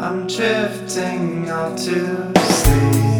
I'm drifting off to sleep.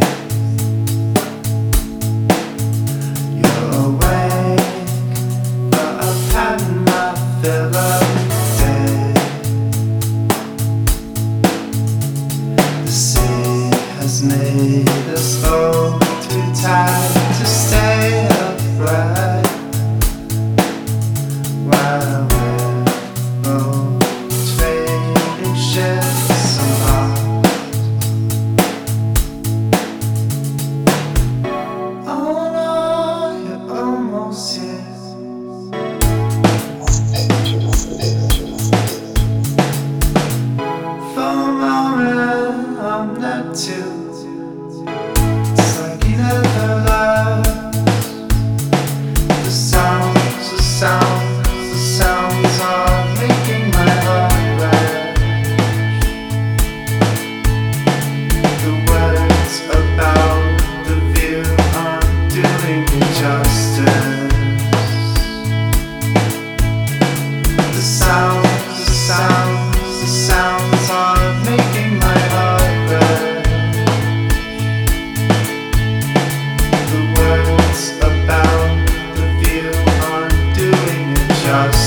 just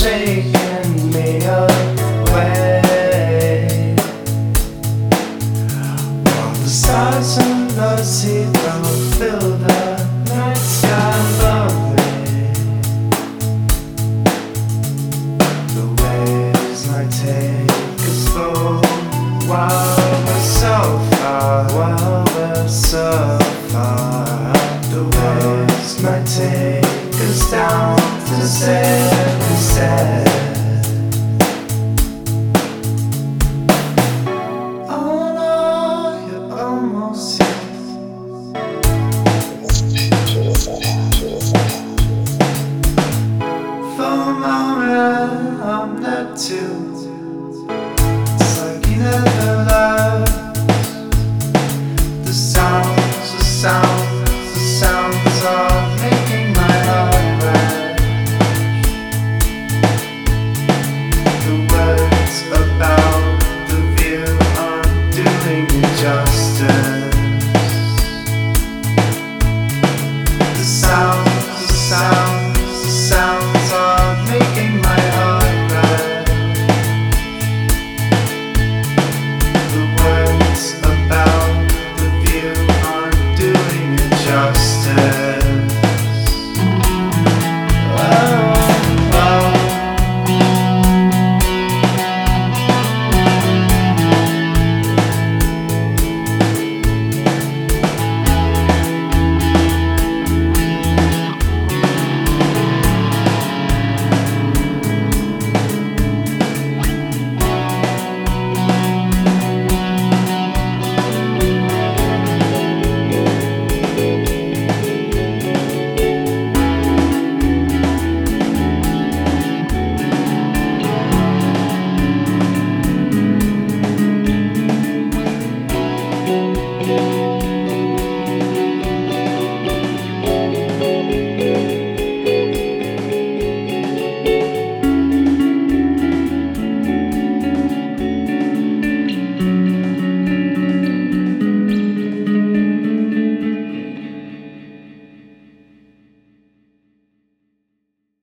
shaking me away. The stars in the fill the night sky. The might take us slow while we're so far, while we're so far. The waves take us down to set instead. Oh